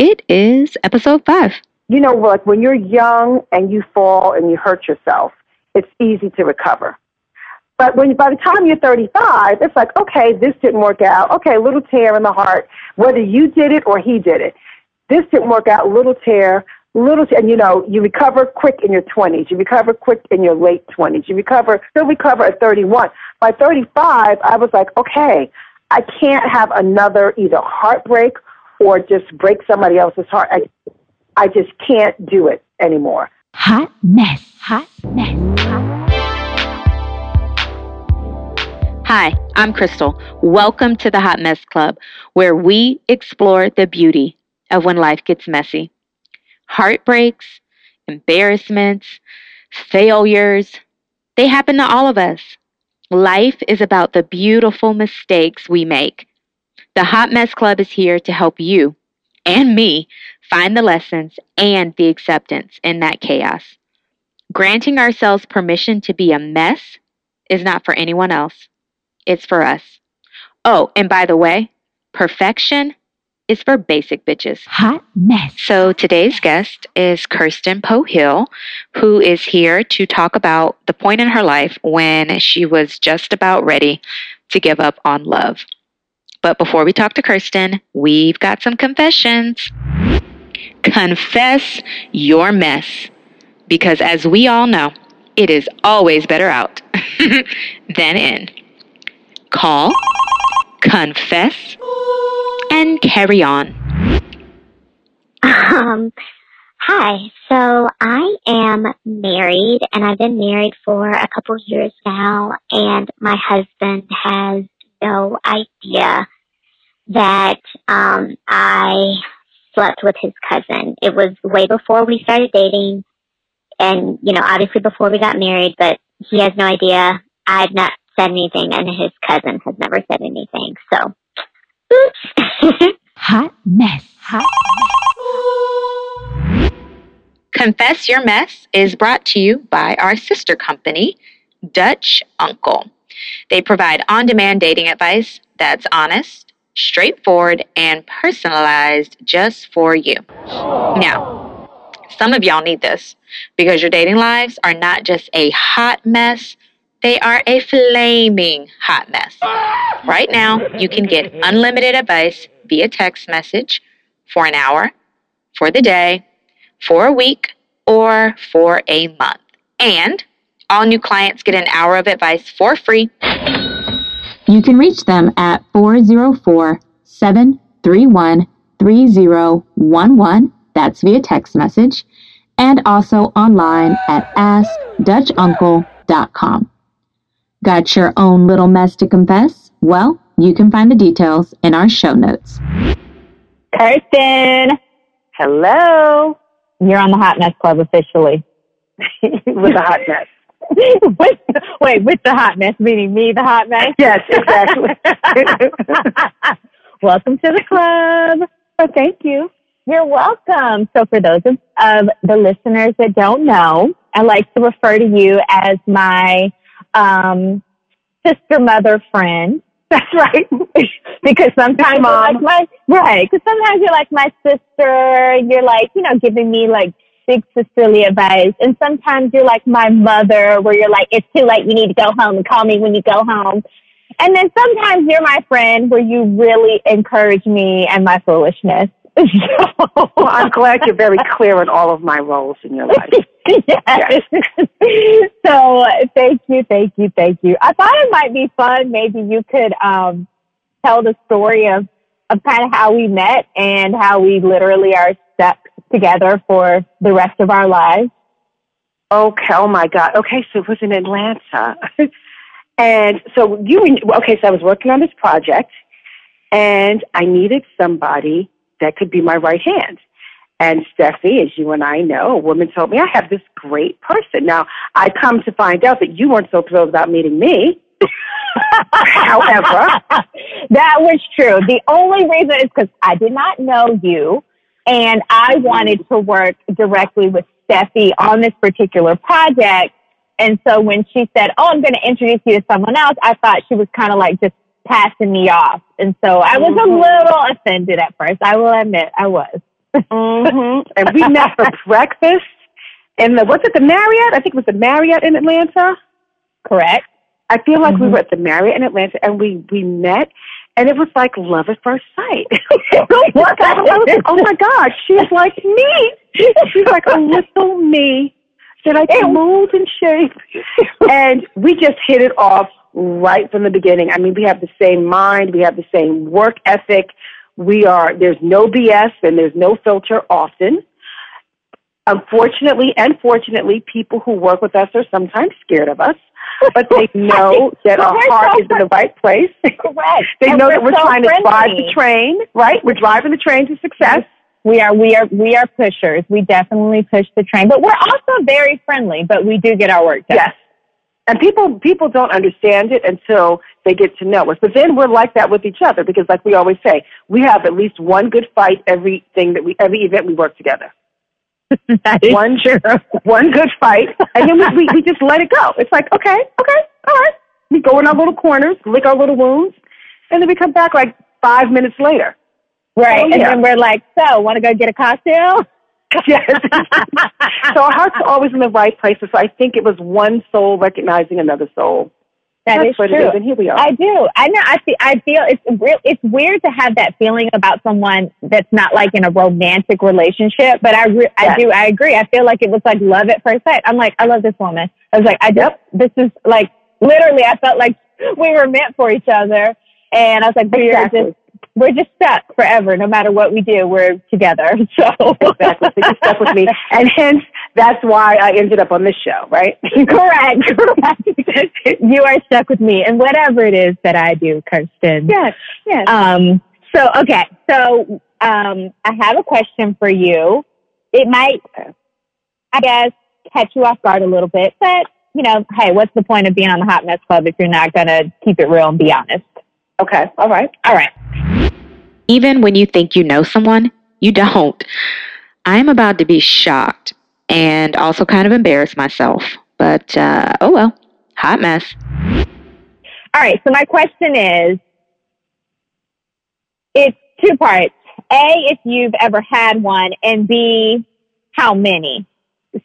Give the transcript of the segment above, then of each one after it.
it is episode five. You know, like when you're young and you fall and you hurt yourself, it's easy to recover. But when by the time you're 35, it's like, okay, this didn't work out. Okay, little tear in the heart, whether you did it or he did it. This didn't work out. Little tear, little, tear, and you know, you recover quick in your 20s. You recover quick in your late 20s. You recover, still recover at 31. By 35, I was like, okay, I can't have another either heartbreak or just break somebody else's heart. I, I just can't do it anymore. Hot mess. Hot mess. Hot Hi, I'm Crystal. Welcome to the Hot Mess Club, where we explore the beauty of when life gets messy. Heartbreaks, embarrassments, failures, they happen to all of us. Life is about the beautiful mistakes we make. The Hot Mess Club is here to help you and me find the lessons and the acceptance in that chaos. Granting ourselves permission to be a mess is not for anyone else. It's for us. Oh, and by the way, perfection is for basic bitches. Hot mess. So today's guest is Kirsten Poe-Hill, who is here to talk about the point in her life when she was just about ready to give up on love. But before we talk to Kirsten, we've got some confessions. Confess your mess. Because as we all know, it is always better out than in call, confess, and carry on. Um, hi. So I am married and I've been married for a couple years now and my husband has no idea that um, I slept with his cousin. It was way before we started dating and, you know, obviously before we got married, but he has no idea. I've not said anything, and his cousin has never said anything. So, oops. Hot mess. Hot mess. Confess Your Mess is brought to you by our sister company, Dutch Uncle. They provide on demand dating advice that's honest, straightforward, and personalized just for you. Now, some of y'all need this because your dating lives are not just a hot mess, they are a flaming hot mess. Right now, you can get unlimited advice via text message for an hour, for the day, for a week, or for a month. And all new clients get an hour of advice for free. You can reach them at 404 731 3011. That's via text message. And also online at askdutchuncle.com. Got your own little mess to confess? Well, you can find the details in our show notes. Kirsten, Hello. you're on the Hot Mess Club officially. With a hot mess. with, wait, with the hot mess, meaning me, the hot mess? Yes, exactly. welcome to the club. oh, thank you. You're welcome. So, for those of, of the listeners that don't know, I like to refer to you as my um, sister, mother, friend. That's right. because sometimes you're Mom. like my right. Because sometimes you're like my sister. You're like you know giving me like big sisterly advice, and sometimes you're like my mother, where you're like it's too late. You need to go home and call me when you go home. And then sometimes you're my friend, where you really encourage me and my foolishness. Well, I'm glad you're very clear in all of my roles in your life. yes. so thank you, thank you, thank you. I thought it might be fun. Maybe you could um, tell the story of of kind of how we met and how we literally are stuck together for the rest of our lives. Okay. Oh my God. Okay. So it was in Atlanta. and so you, okay. So I was working on this project and I needed somebody that could be my right hand. And Steffi, as you and I know, a woman told me I have this great person. Now I come to find out that you weren't so thrilled about meeting me. However, that was true. The only reason is because I did not know you and I wanted to work directly with Steffi on this particular project. And so when she said, Oh, I'm going to introduce you to someone else, I thought she was kind of like just passing me off. And so I was a Mhm. little offended at first. I will admit I was. hmm And we met for breakfast in the what's it, the Marriott? I think it was the Marriott in Atlanta. Correct. I feel like we Mhm. were at the Marriott in Atlanta and we we met and it was like love at first sight. I was like, oh my gosh, she's like me. She's like a little me that I can mold and shape. And we just hit it off right from the beginning. I mean, we have the same mind, we have the same work ethic. We are there's no BS and there's no filter often. Unfortunately and fortunately, people who work with us are sometimes scared of us, but they know that our heart so is in the right place. Correct. They And know that we're so trying to drive the train, right? We're driving the train to success. We are, we are, we are pushers. We definitely push the train, but we're also very friendly. But we do get our work done. Yes. And people people don't understand it until they get to know us. But then we're like that with each other because like we always say, we have at least one good fight every thing that we every event we work together. One true. One good fight. And then we, we, we just let it go. It's like, okay, okay, all right. We go in our little corners, lick our little wounds, and then we come back like five minutes later. Right. Oh, And yeah. then we're like, so want to go get a cocktail? Yes. so our hearts are always in the right places. So I think it was one soul recognizing another soul. That is true. is, and here we are. I do. I know. I feel. I feel it's real. It's weird to have that feeling about someone that's not like in a romantic relationship. But I, re- I do. I agree. I feel like it was like love at first sight. I'm like, I love this woman. I was like, I just. This is like literally. I felt like we were meant for each other, and I was like, we're just. We're just stuck forever. No matter what we do, we're together. So exactly. So you stuck with me, and hence that's why I ended up on this show, right? correct. Correct. you are stuck with me, and whatever it is that I do, Kirsten. yes, yes. Um, so, okay. So, um, I have a question for you. It might, I guess, catch you off guard a little bit, but, you know, hey, what's the point of being on the Hot Mess Club if you're not going to keep it real and be honest? Okay, all right. All right. Even when you think you know someone, you don't. I'm about to be shocked and also kind of embarrass myself. But uh, oh well, hot mess. All right. So, my question is it's two parts. A, if you've ever had one, and B, how many?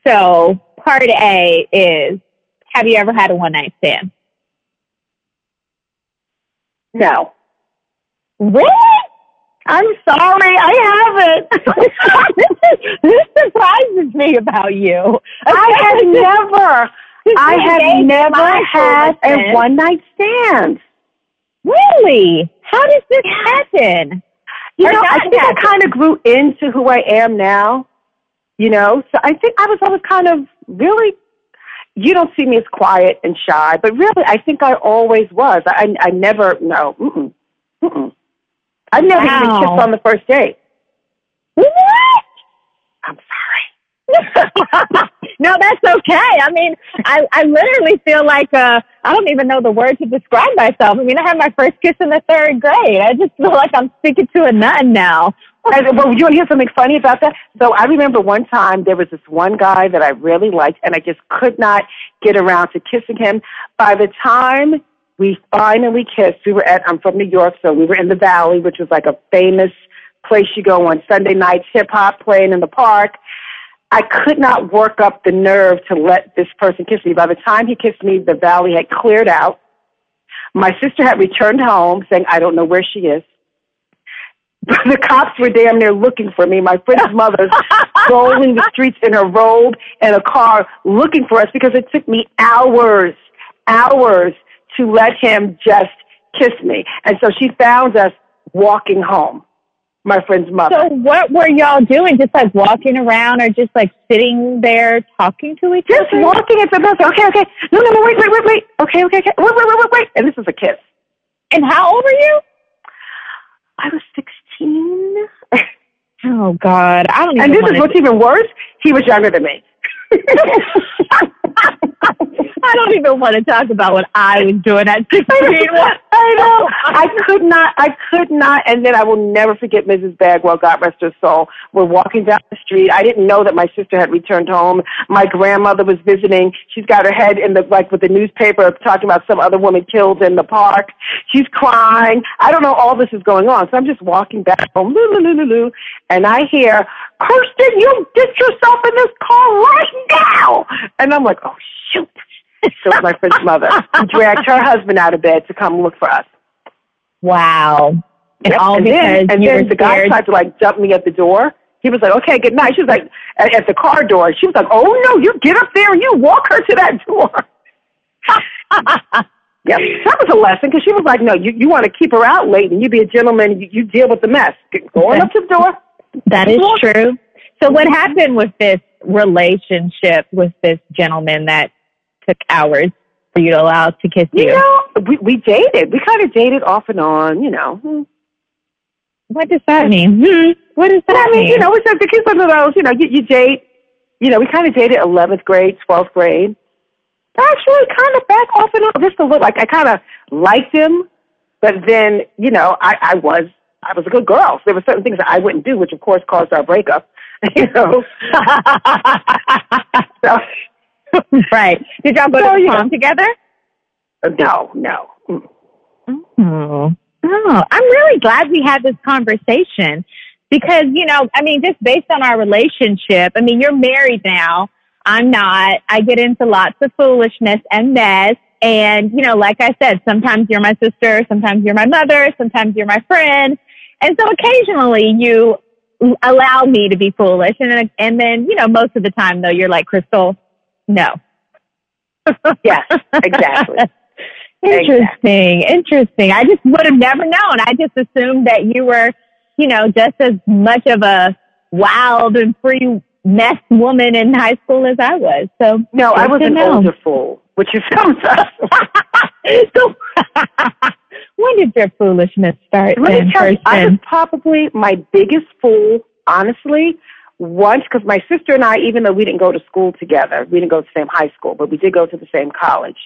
So, part A is have you ever had a one night stand? No, Really? I'm sorry, I haven't. this surprises me about you. I have never, I have never had a one night stand. Really? How does this happen? You Or know, I think I kind of grew into who I am now. You know, so I think I was always kind of really. You don't see me as quiet and shy, but really, I think I always was. I, I never, no, mm-mm, mm-mm. I never even Wow. kissed on the first date. What? I'm sorry. no, that's okay. I mean, I, I literally feel like uh, I don't even know the word to describe myself. I mean, I had my first kiss in the third grade. I just feel like I'm speaking to a nun now. And, well, you want to hear something funny about that? So I remember one time there was this one guy that I really liked, and I just could not get around to kissing him. By the time we finally kissed, we were at, I'm from New York, so we were in the Valley, which was like a famous place you go on Sunday nights, hip hop playing in the park. I could not work up the nerve to let this person kiss me. By the time he kissed me, the Valley had cleared out. My sister had returned home saying, I don't know where she is. the cops were damn near looking for me. My friend's mother's rolling the streets in her robe and a car looking for us because it took me hours, hours to let him just kiss me. And so she found us walking home, my friend's mother. So what were y'all doing? Just like walking around or just like sitting there talking to each just other? Just walking at the bus. Okay, okay. No, no, no, wait, wait, wait, wait. Okay, okay, okay. Wait, wait, wait, wait, wait. And this is a kiss. And how old were you? I was 16. Oh God, I don't even. And this is what's even worse. He was younger than me. I don't even want to talk about what I was doing at 16. I know. I could not. I could not. And then I will never forget Mrs. Bagwell, God rest her soul. We're walking down the street. I didn't know that my sister had returned home. My grandmother was visiting. She's got her head in the like with the newspaper talking about some other woman killed in the park. She's crying. I don't know all this is going on. So I'm just walking back home, loo, loo, loo, loo, and I hear, Kirsten, you get yourself in this car right now. And I'm like, oh shoot. So it's my friend's mother. Who dragged her husband out of bed to come look for us. Wow. And Yep. all and because then, and then the guy tried to like jump me at the door. He was like, "Okay, good night." She was like, at, at the car door. She was like, "Oh no, you get up there and you walk her to that door." Yep, that was a lesson because she was like, "No, you you want to keep her out late and you be a gentleman. You, you deal with the mess. Go on up to the door." That is true. So what happened with this relationship with this gentleman that took hours for you to allow to kiss you? You know, we we dated. We kind of dated off and on. You know, Hmm. what does that mean? Hmm. What does that I mean, mean? you know, it's like it's one of those. You know, you, you date. You know, we kind of dated eleventh grade, twelfth grade. Actually, kind of back off and on, just a little. Like I kind of liked him, but then you know, I I was I was a good girl. So there were certain things that I wouldn't do, which of course caused our breakup. You know, so right. Did y'all go So, to you prom together? no, no. Mm. Oh. oh, I'm really glad we had this conversation because, you know, I mean, just based on our relationship, I mean, you're married now. I'm not. I get into lots of foolishness and mess. And, you know, like I said, sometimes you're my sister, sometimes you're my mother, sometimes you're my friend. And so occasionally you allow me to be foolish. And and then, you know, most of the time though, you're like, Crystal, no. Yes, exactly. Interesting, interesting. I just would have never known. I just assumed that you were, you know, just as much of a wild and free mess woman in high school as I was. So No, I was an know. older fool, which is so when did your foolishness start Let then, me tell you, I was probably my biggest fool, honestly, once, because my sister and I, even though we didn't go to school together, we didn't go to the same high school, but we did go to the same college.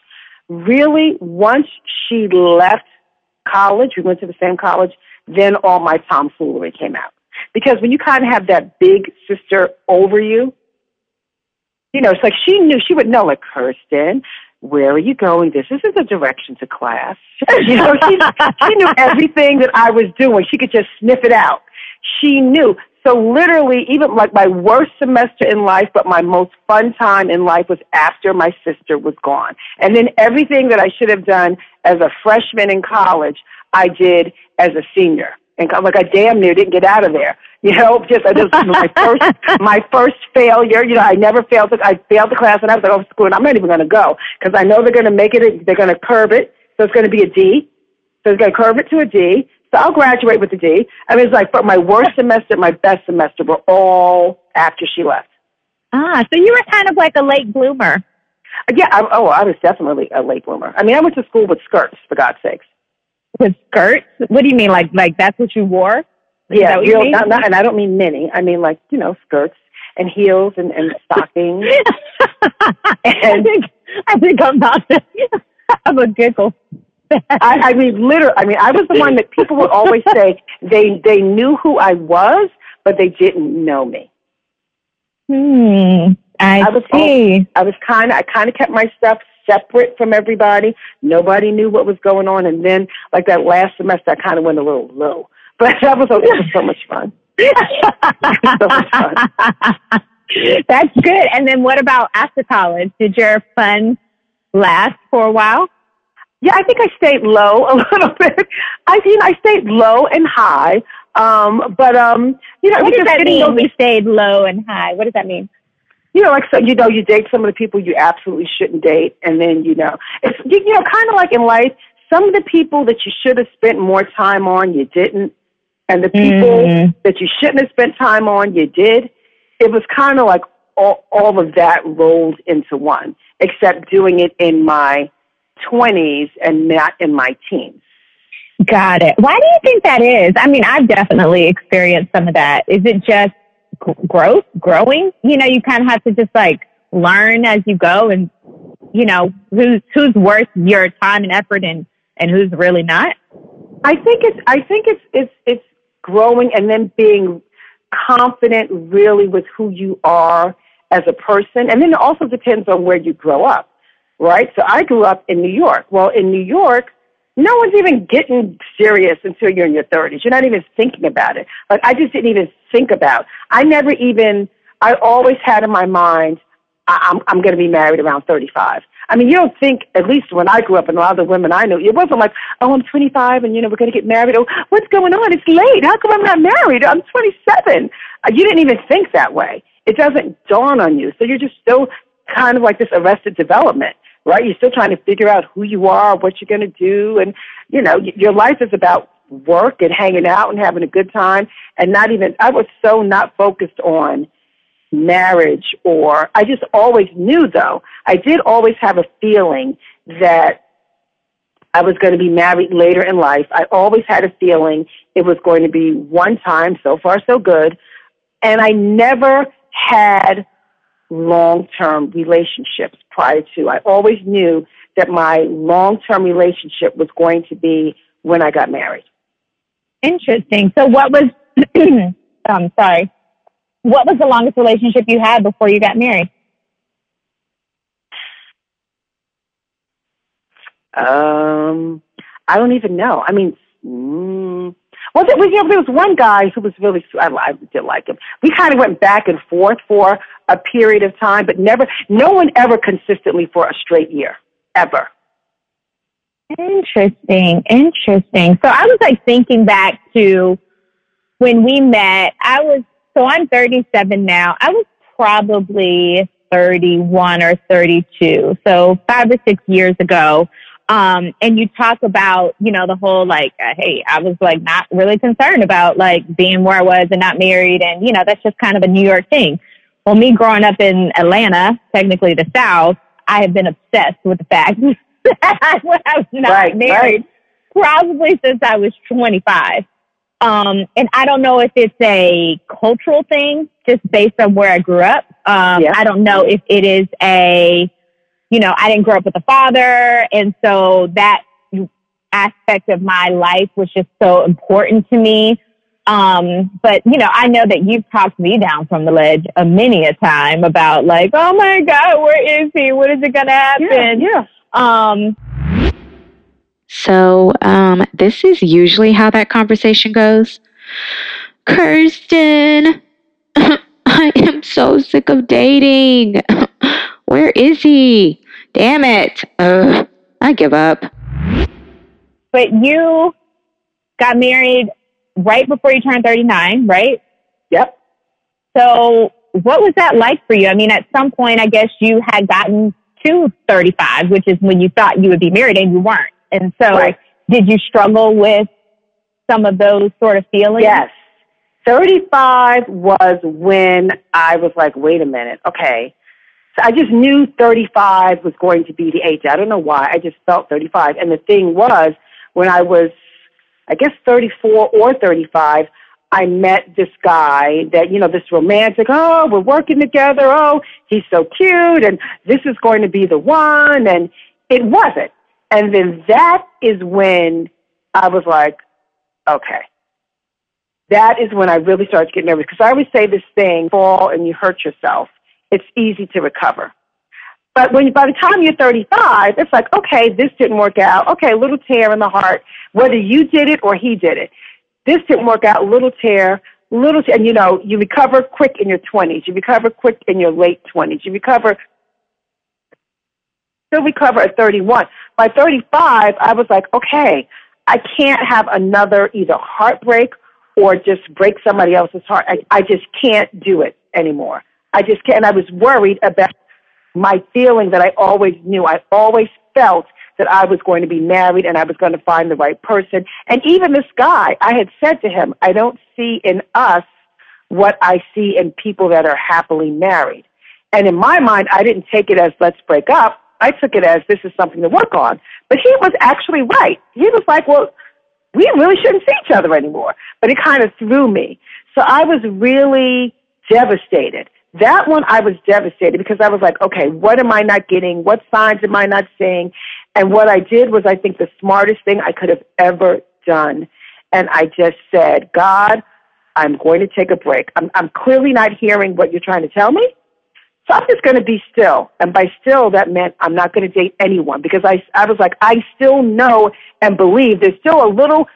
Really, once she left college, we went to the same college, then all my tomfoolery came out. Because when you kind of have that big sister over you, you know, it's like she knew, she would know, like, Kirsten, where are you going? This isn't the direction to class. You know, she, she knew everything that I was doing. She could just sniff it out. She knew. So literally, even like my worst semester in life, but my most fun time in life was after my sister was gone. And then everything that I should have done as a freshman in college, I did as a senior. And I'm like, I damn near didn't get out of there. You know, just I just my first my first failure. You know, I never failed. The, I failed the class, and I was like, oh, screw it. I'm not even going to go because I know they're going to make it. They're going to curve it, so it's going to be a D. So it's going to curve it to a D. So I'll graduate with a D. I mean, it's like, but my worst semester, my best semester were all after she left. Ah, so you were kind of like a late bloomer. Yeah. I, oh, I was definitely a late bloomer. I mean, I went to school with skirts, for God's sakes. With skirts? What do you mean? Like, like that's what you wore? Is Yeah, you not, not, and I don't mean mini. I mean like you know skirts and heels and, and stockings. I think I think I'm about to have a giggle. I, I mean, literally. I mean, I was the one that people would always say they they knew who I was, but they didn't know me. Hmm. I, I was see. I was kind of I kind of kept my stuff separate from everybody. Nobody knew what was going on, and then like that last semester, I kind of went a little low. But that was it was so much fun. so much fun. That's good. And then what about after college? Did your fun last for a while? Yeah, I think I stayed low a little bit. I mean, I stayed low and high. Um, but um, you know, What does that mean? We stayed low and high. What does that mean? you know, like so, you know, you date some of the people you absolutely shouldn't date, and then you know, it's you, you know, kind of like in life, some of the people that you should have spent more time on, you didn't, and the people Mm. that you shouldn't have spent time on, you did. It was kind of like all, all of that rolled into one, except doing it in my twenties and not in my teens. Got it. Why do you think that is? I mean, I've definitely experienced some of that. Is it just g- growth, growing? You know, you kind of have to just like learn as you go and you know, who's who's worth your time and effort and and who's really not? I think it's I think it's it's it's growing and then being confident really with who you are as a person. And then it also depends on where you grow up, right? So I grew up in New York. Well, in New York, no one's even getting serious until you're in your 30s. You're not even thinking about it. Like I just didn't even think about. I never even. I always had in my mind, I- I'm, I'm going to be married around 35. I mean, you don't think, at least when I grew up and a lot of the women I knew, it wasn't like, oh, I'm 25 and, you know, we're going to get married. Oh, what's going on? It's late. How come I'm not married? I'm 27. Uh, you didn't even think that way. It doesn't dawn on you. So you're just still kind of like this arrested development, right? You're still trying to figure out who you are, what you're going to do. And, you know, your life is about work and hanging out and having a good time and not even, I was so not focused on marriage or I just always knew though, I did always have a feeling that I was going to be married later in life. I always had a feeling it was going to be one time, so far so good. And I never had long-term relationships prior to. I always knew that my long-term relationship was going to be when I got married. Interesting. So what was, um, sorry, what was the longest relationship you had before you got married? Um, I don't even know. I mean, mm, well, there was, you know, there was one guy who was really, I, I did like him. We kind of went back and forth for a period of time, but never, no one ever consistently for a straight year, ever. Interesting, interesting. So I was like thinking back to when we met. I was so I'm 37 now. I was probably 31 or 32. So five or six years ago. Um, and you talk about, you know, the whole like, uh, hey, I was like not really concerned about like being where I was and not married. And, you know, that's just kind of a New York thing. Well, me growing up in Atlanta, technically the South, I have been obsessed with the fact that I was not right, married right. probably since I was 25. Um, and I don't know if it's a cultural thing just based on where I grew up. Um, yeah. I don't know if it is a, you know, I didn't grow up with a father. And so that aspect of my life was just so important to me. Um, but you know, I know that you've talked me down from the ledge a many a time about like, oh my God, where is he? What is it going to happen? Yeah, yeah. Um, so um, this is usually how that conversation goes. Kirsten, I am so sick of dating. Where is he? Damn it. Ugh, I give up. But you got married right before you turned 39, right? Yep. So what was that like for you? I mean, at some point, I guess you had gotten to 35, which is when you thought you would be married and you weren't. And so right. did you struggle with some of those sort of feelings? Yes. 35 was when I was like, wait a minute, okay. I just knew 35 was going to be the age. I don't know why. I just felt 35. And the thing was, when I was, I guess, 34 or 35, I met this guy that, you know, this romantic, oh, we're working together. Oh, he's so cute. And this is going to be the one. And it wasn't. And then that is when I was like, okay. That is when I really started to get nervous because I always say this thing, fall and you hurt yourself. It's easy to recover. But when by the time you're 35, it's like, okay, this didn't work out. Okay, little tear in the heart, whether you did it or he did it. This didn't work out, little tear, little tear, and you know, you recover quick in your 20s. You recover quick in your late 20s. You recover still recover at 31. By 35, I was like, okay, I can't have another either heartbreak or just break somebody else's heart. I, I just can't do it anymore. I just can't. And I was worried about my feeling that I always knew. I always felt that I was going to be married and I was going to find the right person. And even this guy, I had said to him, I don't see in us what I see in people that are happily married. And in my mind, I didn't take it as let's break up. I took it as this is something to work on. But he was actually right. He was like, well, we really shouldn't see each other anymore. But it kind of threw me. So I was really devastated That one I was devastated because I was like, okay, what am I not getting? What signs am I not seeing? And what I did was, I think, the smartest thing I could have ever done. And I just said, God, I'm going to take a break. I'm, I'm clearly not hearing what you're trying to tell me. So I'm just going to be still. And by still, that meant I'm not going to date anyone because I, I was like, I still know and believe there's still a little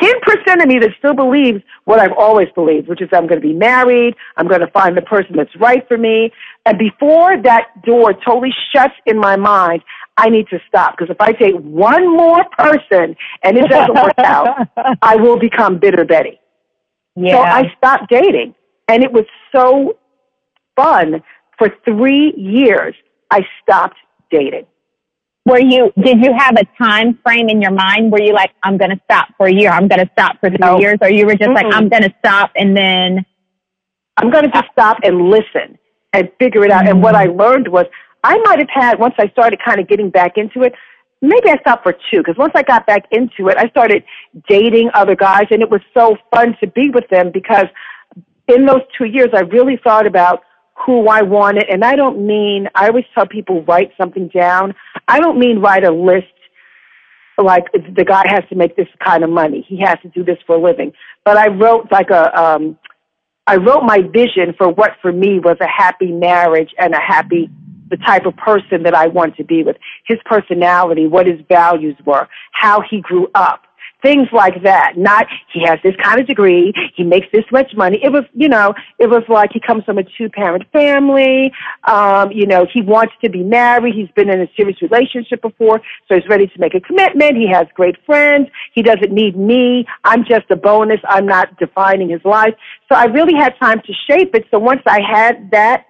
10% of me that still believes what I've always believed, which is I'm going to be married. I'm going to find the person that's right for me. And before that door totally shuts in my mind, I need to stop because if I date one more person and it doesn't work out, I will become bitter Betty. Yeah. So I stopped dating and it was so fun. For three years, I stopped dating. Were you, did you have a time frame in your mind where you like, I'm going to stop for a year, I'm going to stop for three no. years, or you were just Mm-mm. like, I'm going to stop and then? I'm going to just stop and listen and figure it out. Mm-hmm. And what I mm. learned was I might have had, once I started kind of getting back into it, maybe I stopped for two because once I got back into it, I started dating other guys and it was so fun to be with them because in those two years, I really thought about who I wanted. And I don't mean, I always tell people write something down. I don't mean write a list like the guy has to make this kind of money. He has to do this for a living. But I wrote like a, um, I wrote my vision for what for me was a happy marriage and a happy the type of person that I want to be with, his personality, what his values were, how he grew up, things like that. Not he has this kind of degree, he makes this much money. It was, you know, it was like he comes from a two parent family. Um, you know, he wants to be married. He's been in a serious relationship before, so he's ready to make a commitment. He has great friends. He doesn't need me. I'm just a bonus. I'm not defining his life. So I really had time to shape it. So once I had that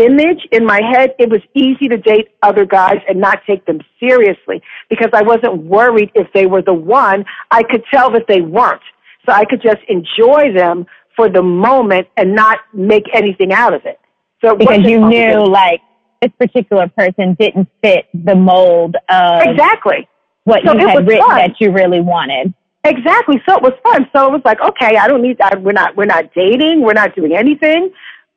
image in my head, it was easy to date other guys and not take them seriously because I wasn't worried if they were the one. I could tell that they weren't. So I could just enjoy them for the moment and not make anything out of it. So because you knew like this particular person didn't fit the mold of exactly what so you had written fun. that you really wanted. Exactly. So it was fun. So it was like, okay, I don't need that. We're not, we're not dating. We're not doing anything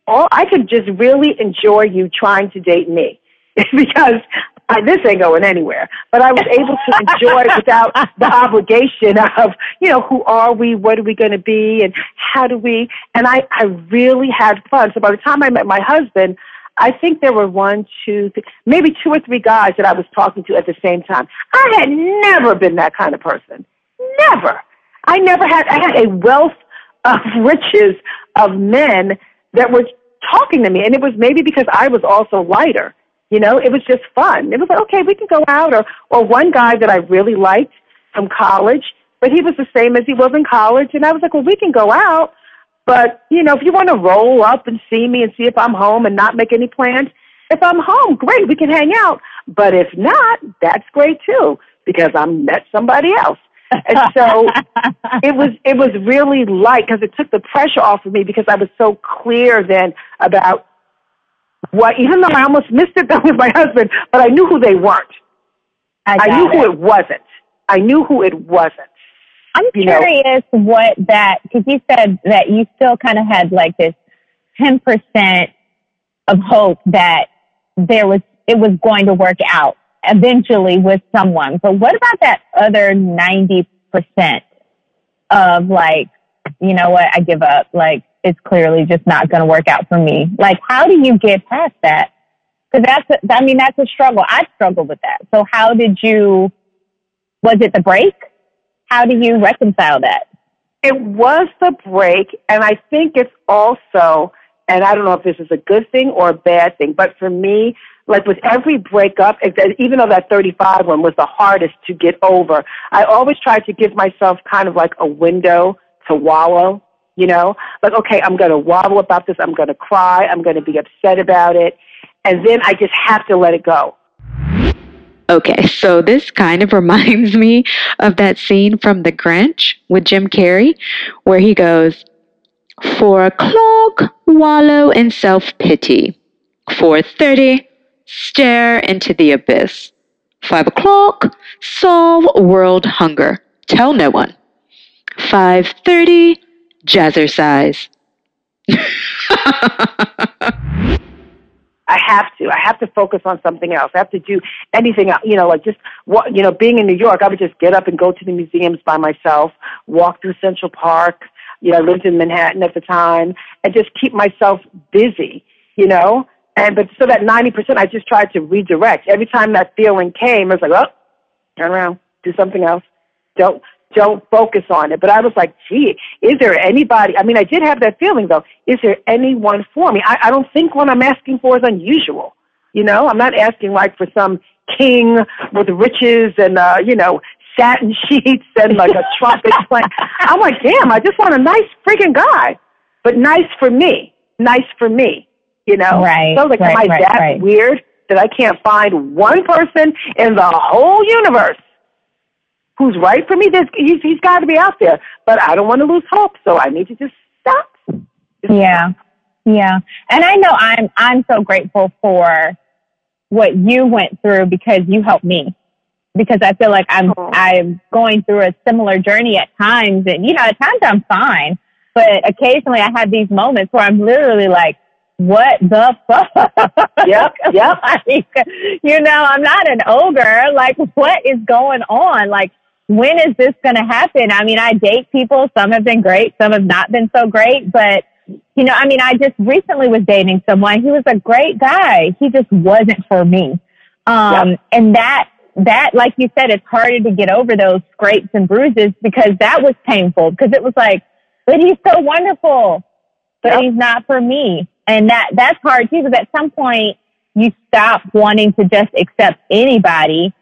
all I could just really enjoy you trying to date me because I, this ain't going anywhere. But I was able to enjoy without the obligation of, you know, who are we? What are we going to be? And how do we? And I, I really had fun. So by the time I met my husband, I think there were one, two, three, maybe two or three guys that I was talking to at the same time. I had never been that kind of person. Never. I never had, I had a wealth of riches of men that were talking to me. And it was maybe because I was also lighter. You know, it was just fun. It was like, okay, we can go out. Or, or one guy that I really liked from college, but he was the same as he was in college. And I was like, well, we can go out. But, you know, if you want to roll up and see me and see if I'm home and not make any plans, if I'm home, great, we can hang out. But if not, that's great too, because I met somebody else and so it was it was really light because it took the pressure off of me because I was so clear then about what even though I almost missed it though with my husband, but I knew who they weren't. I, I knew it. who it wasn't. I knew who it wasn't. I'm you curious know. what that because you said that you still kind of had like this ten percent of hope that there was it was going to work out eventually with someone. But what about that other 90% of like, you know what, I give up. Like, it's clearly just not going to work out for me. Like, how do you get past that? Because that's, a, I mean, that's a struggle. I struggle with that. So how did you, was it the break? How do you reconcile that? It was the break. And I think it's also, and I don't know if this is a good thing or a bad thing, but for me, like with every breakup, even though that 35 one was the hardest to get over, I always tried to give myself kind of like a window to wallow, you know, like, okay, I'm going to wallow about this. I'm going to cry. I'm going to be upset about it. And then I just have to let it go. Okay, so this kind of reminds me of that scene from The Grinch with Jim Carrey, where he goes, For a clock, wallow in self pity. 430, stare into the abyss. Five o'clock, solve world hunger. Tell no one. 5.30, jazzercise. I have to. I have to focus on something else. I have to do anything. You know, like just what you know, being in New York, I would just get up and go to the museums by myself, walk through Central Park. You know, I lived in Manhattan at the time, and just keep myself busy. You know, and but so that ninety percent, I just tried to redirect. Every time that feeling came, I was like, oh, turn around, do something else. Don't don't focus on it. But I was like, gee, is there anybody? I mean, I did have that feeling though. Is there anyone for me? I, I don't think what I'm asking for is unusual. You know, I'm not asking like for some king with riches and, uh, you know, satin sheets and like a trumpet playing. I'm like, damn, I just want a nice freaking guy, but nice for me, nice for me, you know? Right. So like, right, am I right, that right. weird that I can't find one person in the whole universe who's right for me. There's, he's he's got to be out there, but I don't want to lose hope, so I need to just stop. Just Yeah. Yeah. And I know I'm I'm so grateful for what you went through because you helped me. Because I feel like I'm. I'm going through a similar journey at times and you know, at times I'm fine. But occasionally I have these moments where I'm literally like, What the fuck? Yep, yep. like, you know, I'm not an ogre. Like, what is going on? Like, when is this going to happen? I mean, I date people. Some have been great. Some have not been so great. But, you know, I mean, I just recently was dating someone. He was a great guy. He just wasn't for me. Um, and that, that, like you said, it's harder to get over those scrapes and bruises because that was painful because it was like, but he's so wonderful, but Yep. he's not for me. And that, that's hard too because at some point you stop wanting to just accept anybody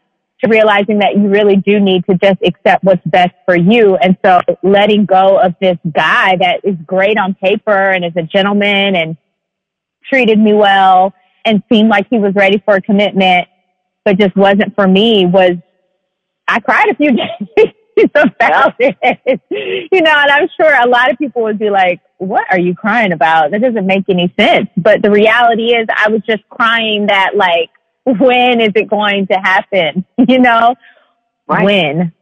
to realizing that you really do need to just accept what's best for you. And so letting go of this guy that is great on paper and is a gentleman and treated me well and seemed like he was ready for a commitment, but just wasn't for me was, I cried a few days about it. You know, and I'm sure a lot of people would be like, what are you crying about? That doesn't make any sense. But the reality is I was just crying that like, when is it going to happen? You know, Right. when?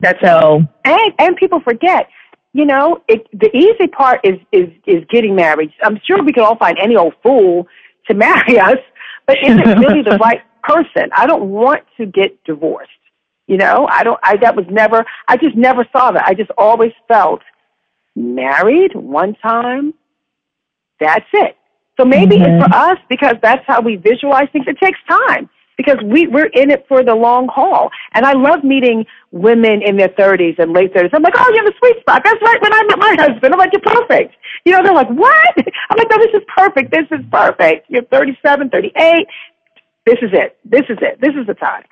That's So, and and people forget. You know, it, the easy part is is is getting married. I'm sure we can all find any old fool to marry us, but is it really the right person? I don't want to get divorced. You know, I don't. I that was never. I just never saw that. I just always felt married one time. That's it. So maybe Mhm. it's for us because that's how we visualize things. It takes time because we, we're in it for the long haul. And I love meeting women in their 30s and late 30s. I'm like, oh, you have a sweet spot. That's right when I met my husband. I'm like, you're perfect. You know, they're like, what? I'm like, no, this is perfect. This is perfect. You're 37, 38. This is it. This is it. This is the time.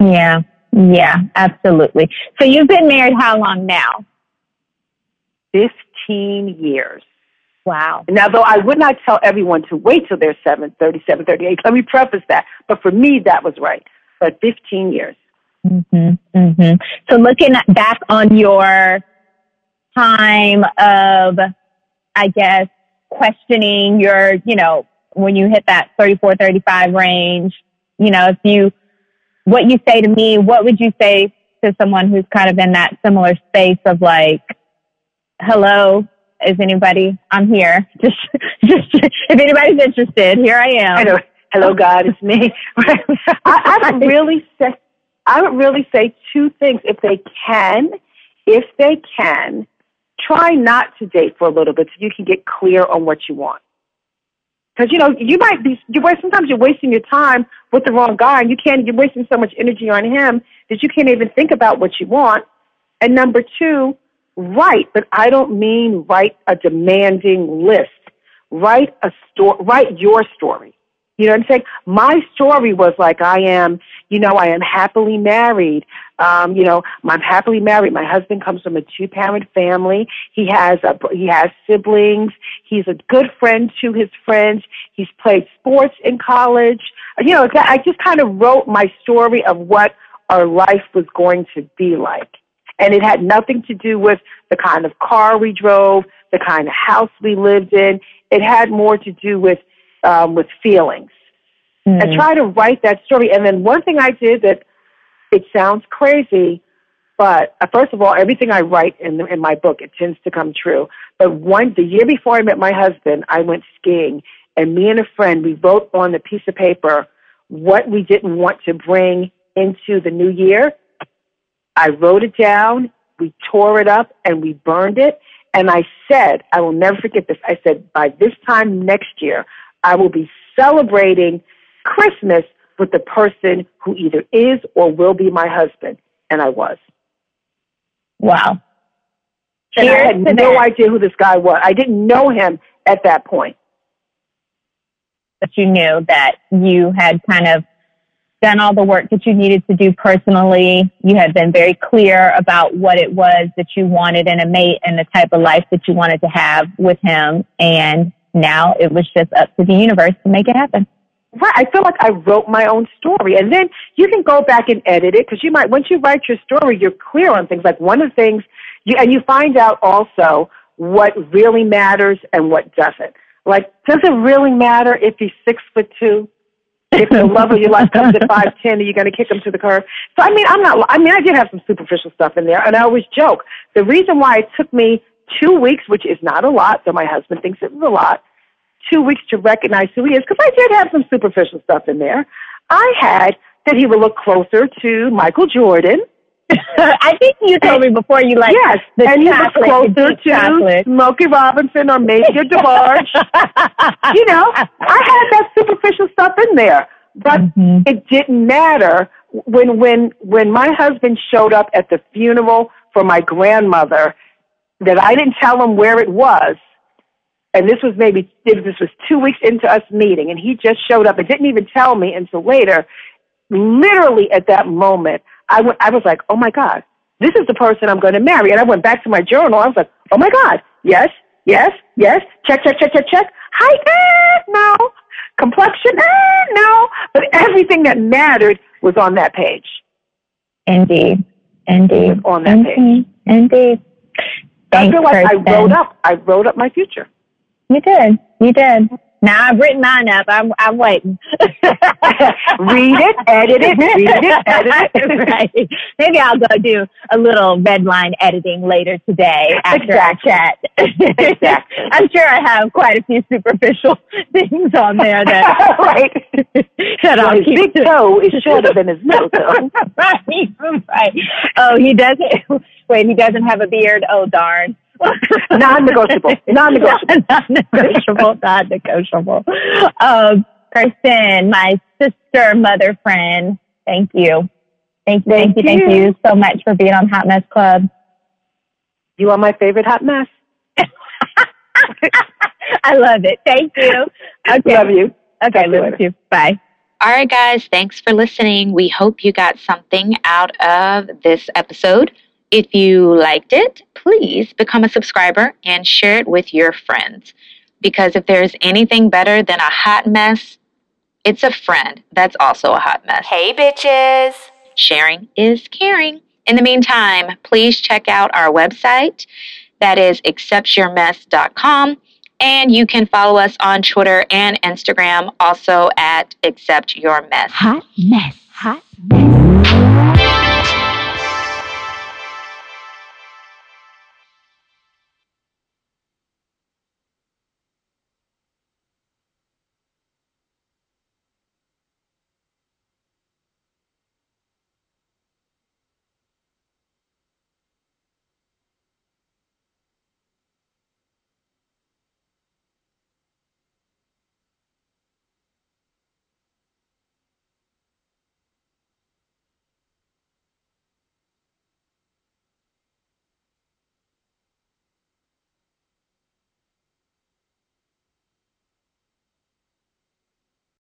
yeah, yeah, absolutely. So you've been married how long now? 15 years. Wow. Now, though I would not tell everyone to wait till they're 7, 37, 38. Let me preface that. But for me, that was right. But 15 years. hmm hmm So looking back on your time of, I guess, questioning your, you know, when you hit that 34, 35 range, you know, if you, what you say to me, what would you say to someone who's kind of in that similar space of like, hello, is anybody, I'm here. Just, just, if anybody's interested, here I am. I know. Hello, God, it's me. I, I would really say, I would really say two things. If they can, if they can, try not to date for a little bit so you can get clear on what you want. Because you know you might be you sometimes you're wasting your time with the wrong guy, and you can't. You're wasting so much energy on him that you can't even think about what you want. And number two, write, but I don't mean write a demanding list. Write a story. Write your story. You know what I'm saying? My story was like I am, you know, I am happily married. Um, you know, I'm happily married. My husband comes from a two-parent family. He has a, he has siblings. He's a good friend to his friends. He's played sports in college. You know, I just kind of wrote my story of what our life was going to be like. And it had nothing to do with the kind of car we drove, the kind of house we lived in. It had more to do with um, with feelings. Mm. I try to write that story. And then one thing I did that it sounds crazy, but uh, first of all, everything I write in in my book it tends to come true. But one the year before I met my husband, I went skiing and me and a friend, we wrote on a piece of paper what we didn't want to bring into the new year. I wrote it down, we tore it up, and we burned it. And I said, I will never forget this. I said, by this time next year, I will be celebrating Christmas with the person who either is or will be my husband. And I was. Wow. And I had no that. idea who this guy was. I didn't know him at that point. But you knew that you had kind of done all the work that you needed to do personally. You had been very clear about what it was that you wanted in a mate and the type of life that you wanted to have with him. And now it was just up to the universe to make it happen. Right. I feel like I wrote my own story. And then you can go back and edit it because you might, once you write your story, you're clear on things. Like one of the things, you, and you find out also what really matters and what doesn't. Like, does it really matter if he's six foot two? If the love of your life comes at five ten, are you going to kick him to the curb? So I mean, I'm not. I mean, I did have some superficial stuff in there, and I always joke. The reason why it took me two weeks, which is not a lot, though my husband thinks it was a lot, two weeks to recognize who he is, because I did have some superficial stuff in there. I had that he would look closer to Michael Jordan. I think you told me before you like yes, the and he was closer to chocolate. Smokey Robinson or Major DeBarge. you know, I had that superficial stuff in there, but Mhm. it didn't matter when when when my husband showed up at the funeral for my grandmother. That I didn't tell him where it was, and this was maybe this was two weeks into us meeting, and he just showed up and didn't even tell me until later. Literally at that moment, I went. I was like, "Oh my God, this is the person I'm going to marry." And I went back to my journal. I was like, "Oh my God, yes, yes, yes." Check, check, check, check, check. Height, eh, no. Complexion, eh, no. But everything that mattered was on that page. Indeed. Indeed. On that page. Indeed. Indeed. I Thanks, feel like I wrote up. I wrote up my future. You did. You did. Now I've written mine up. I'm I'm waiting. Read it, edit it, read it, edit it. right. Maybe I'll go do a little red line editing later today after Exactly. our chat. Exactly. I'm sure I have quite a few superficial things on there that, right. that Well, I'll his keep big to- toe is shorter than his middle toe. right, right. Oh, he doesn't. Wait, he doesn't have a beard. Oh, darn. Non-negotiable. Non-negotiable. non-negotiable. Non-negotiable. Um, Kirsten, my sister, mother, friend. Thank you. Thank you. Thank, Thank you. Thank you. you so much for being on Hot Mess Club. You are my favorite hot mess. I love it. Thank you. Okay. Love you. Okay. Talk to you Love you. Bye. All right, guys, thanks for listening. We hope you got something out of this episode. If you liked it, please become a subscriber and share it with your friends. Because if there's anything better than a hot mess, it's a friend that's also a hot mess. Hey, bitches. Sharing is caring. In the meantime, please check out our website. That is acceptyourmess.com. And you can follow us on Twitter and Instagram, also at acceptyourmess. Hot mess. Hot mess.